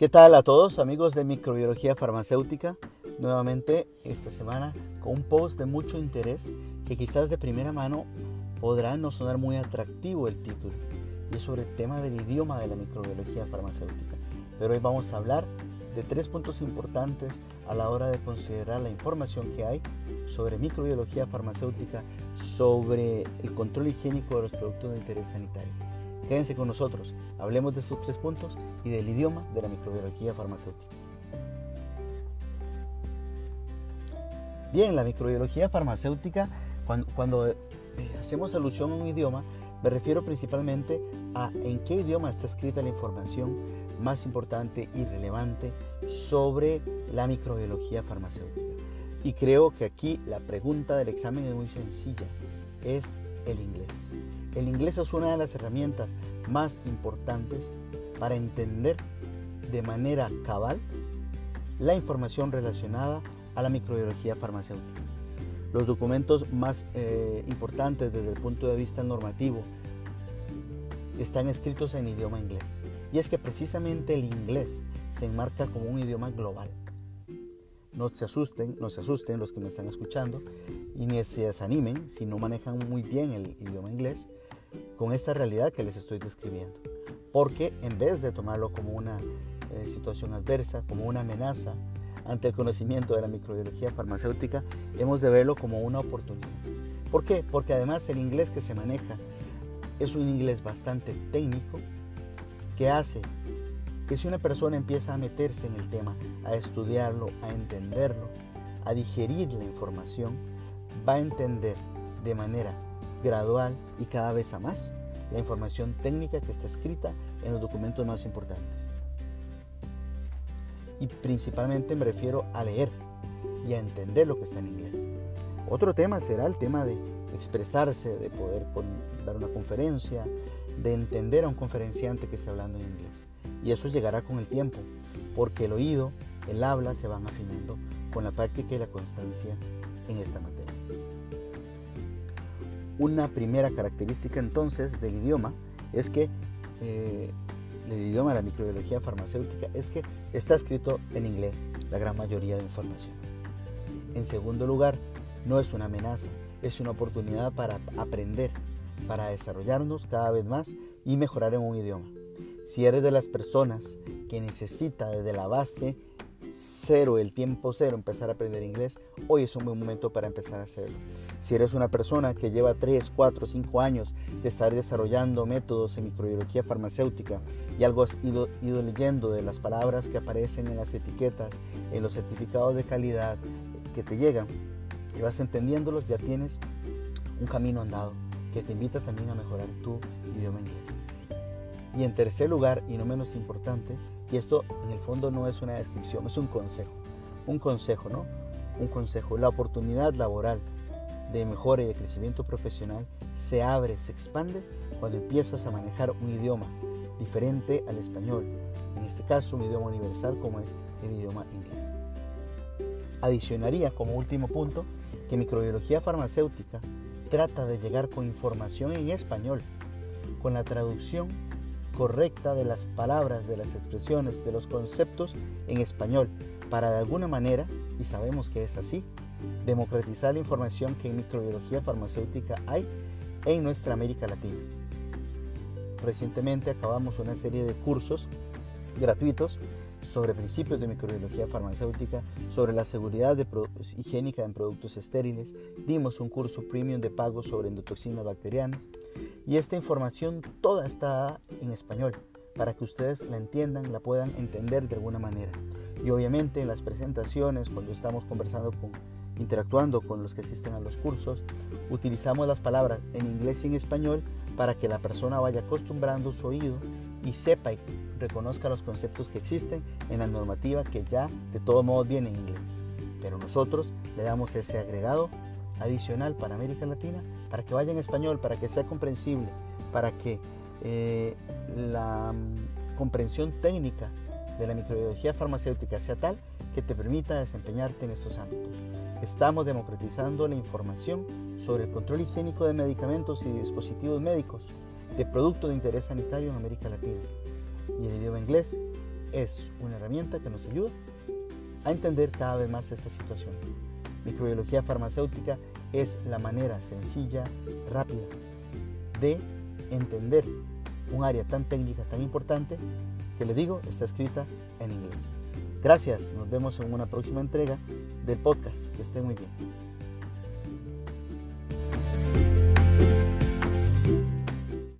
¿Qué tal a todos amigos de microbiología farmacéutica? Nuevamente esta semana con un post de mucho interés que quizás de primera mano podrá no sonar muy atractivo el título y es sobre el tema del idioma de la microbiología farmacéutica. Pero hoy vamos a hablar de tres puntos importantes a la hora de considerar la información que hay sobre microbiología farmacéutica, sobre el control higiénico de los productos de interés sanitario. Quédense con nosotros, hablemos de estos tres puntos y del idioma de la microbiología farmacéutica. Bien, la microbiología farmacéutica, cuando, eh, hacemos alusión a un idioma, me refiero principalmente a en qué idioma está escrita la información más importante y relevante sobre la microbiología farmacéutica. Y creo que aquí la pregunta del examen es muy sencilla, es el inglés. El inglés es una de las herramientas más importantes para entender de manera cabal la información relacionada a la microbiología farmacéutica. Los documentos más eh, importantes desde el punto de vista normativo están escritos en idioma inglés. Y es que precisamente el inglés se enmarca como un idioma global. No se asusten, no se asusten los que me están escuchando y ni se desanimen si no manejan muy bien el idioma inglés, con esta realidad que les estoy describiendo. Porque en vez de tomarlo como una eh, situación adversa, como una amenaza ante el conocimiento de la microbiología farmacéutica, hemos de verlo como una oportunidad. ¿Por qué? Porque además el inglés que se maneja es un inglés bastante técnico que hace que si una persona empieza a meterse en el tema, a estudiarlo, a entenderlo, a digerir la información, va a entender de manera gradual y cada vez a más la información técnica que está escrita en los documentos más importantes. Y principalmente me refiero a leer y a entender lo que está en inglés. Otro tema será el tema de expresarse, de poder dar una conferencia, de entender a un conferenciante que está hablando en inglés. Y eso llegará con el tiempo, porque el oído, el habla se van afinando con la práctica y la constancia en esta materia. Una primera característica entonces del idioma es que eh, el idioma de la microbiología farmacéutica es que está escrito en inglés la gran mayoría de información. En segundo lugar, no es una amenaza, es una oportunidad para aprender, para desarrollarnos cada vez más y mejorar en un idioma. Si eres de las personas que necesita desde la base cero, el tiempo cero, empezar a aprender inglés, hoy es un buen momento para empezar a hacerlo. Si eres una persona que lleva 3, 4, 5 años de estar desarrollando métodos en microbiología farmacéutica y algo has ido, ido leyendo de las palabras que aparecen en las etiquetas, en los certificados de calidad que te llegan y vas entendiéndolos, ya tienes un camino andado que te invita también a mejorar tu idioma inglés. Y en tercer lugar, y no menos importante, y esto en el fondo no es una descripción, es un consejo. Un consejo, ¿no? Un consejo. La oportunidad laboral de mejora y de crecimiento profesional se abre, se expande cuando empiezas a manejar un idioma diferente al español. En este caso, un idioma universal como es el idioma inglés. Adicionaría como último punto que microbiología farmacéutica trata de llegar con información en español, con la traducción correcta de las palabras, de las expresiones, de los conceptos en español, para de alguna manera, y sabemos que es así, democratizar la información que en microbiología farmacéutica hay en nuestra América Latina. Recientemente acabamos una serie de cursos gratuitos sobre principios de microbiología farmacéutica, sobre la seguridad de higiénica en productos estériles, dimos un curso premium de pago sobre endotoxinas bacterianas y esta información toda está en español para que ustedes la entiendan, la puedan entender de alguna manera. Y obviamente en las presentaciones, cuando estamos conversando con interactuando con los que asisten a los cursos, utilizamos las palabras en inglés y en español para que la persona vaya acostumbrando su oído y sepa y reconozca los conceptos que existen en la normativa que ya de todos modos viene en inglés. Pero nosotros le damos ese agregado adicional para América Latina para que vaya en español, para que sea comprensible, para que eh, la mm, comprensión técnica de la microbiología farmacéutica sea tal que te permita desempeñarte en estos ámbitos. Estamos democratizando la información sobre el control higiénico de medicamentos y dispositivos médicos de productos de interés sanitario en América Latina. Y el idioma inglés es una herramienta que nos ayuda a entender cada vez más esta situación. Microbiología farmacéutica es la manera sencilla, rápida de entender un área tan técnica, tan importante, que le digo, está escrita en inglés. Gracias, nos vemos en una próxima entrega del podcast. Que esté muy bien.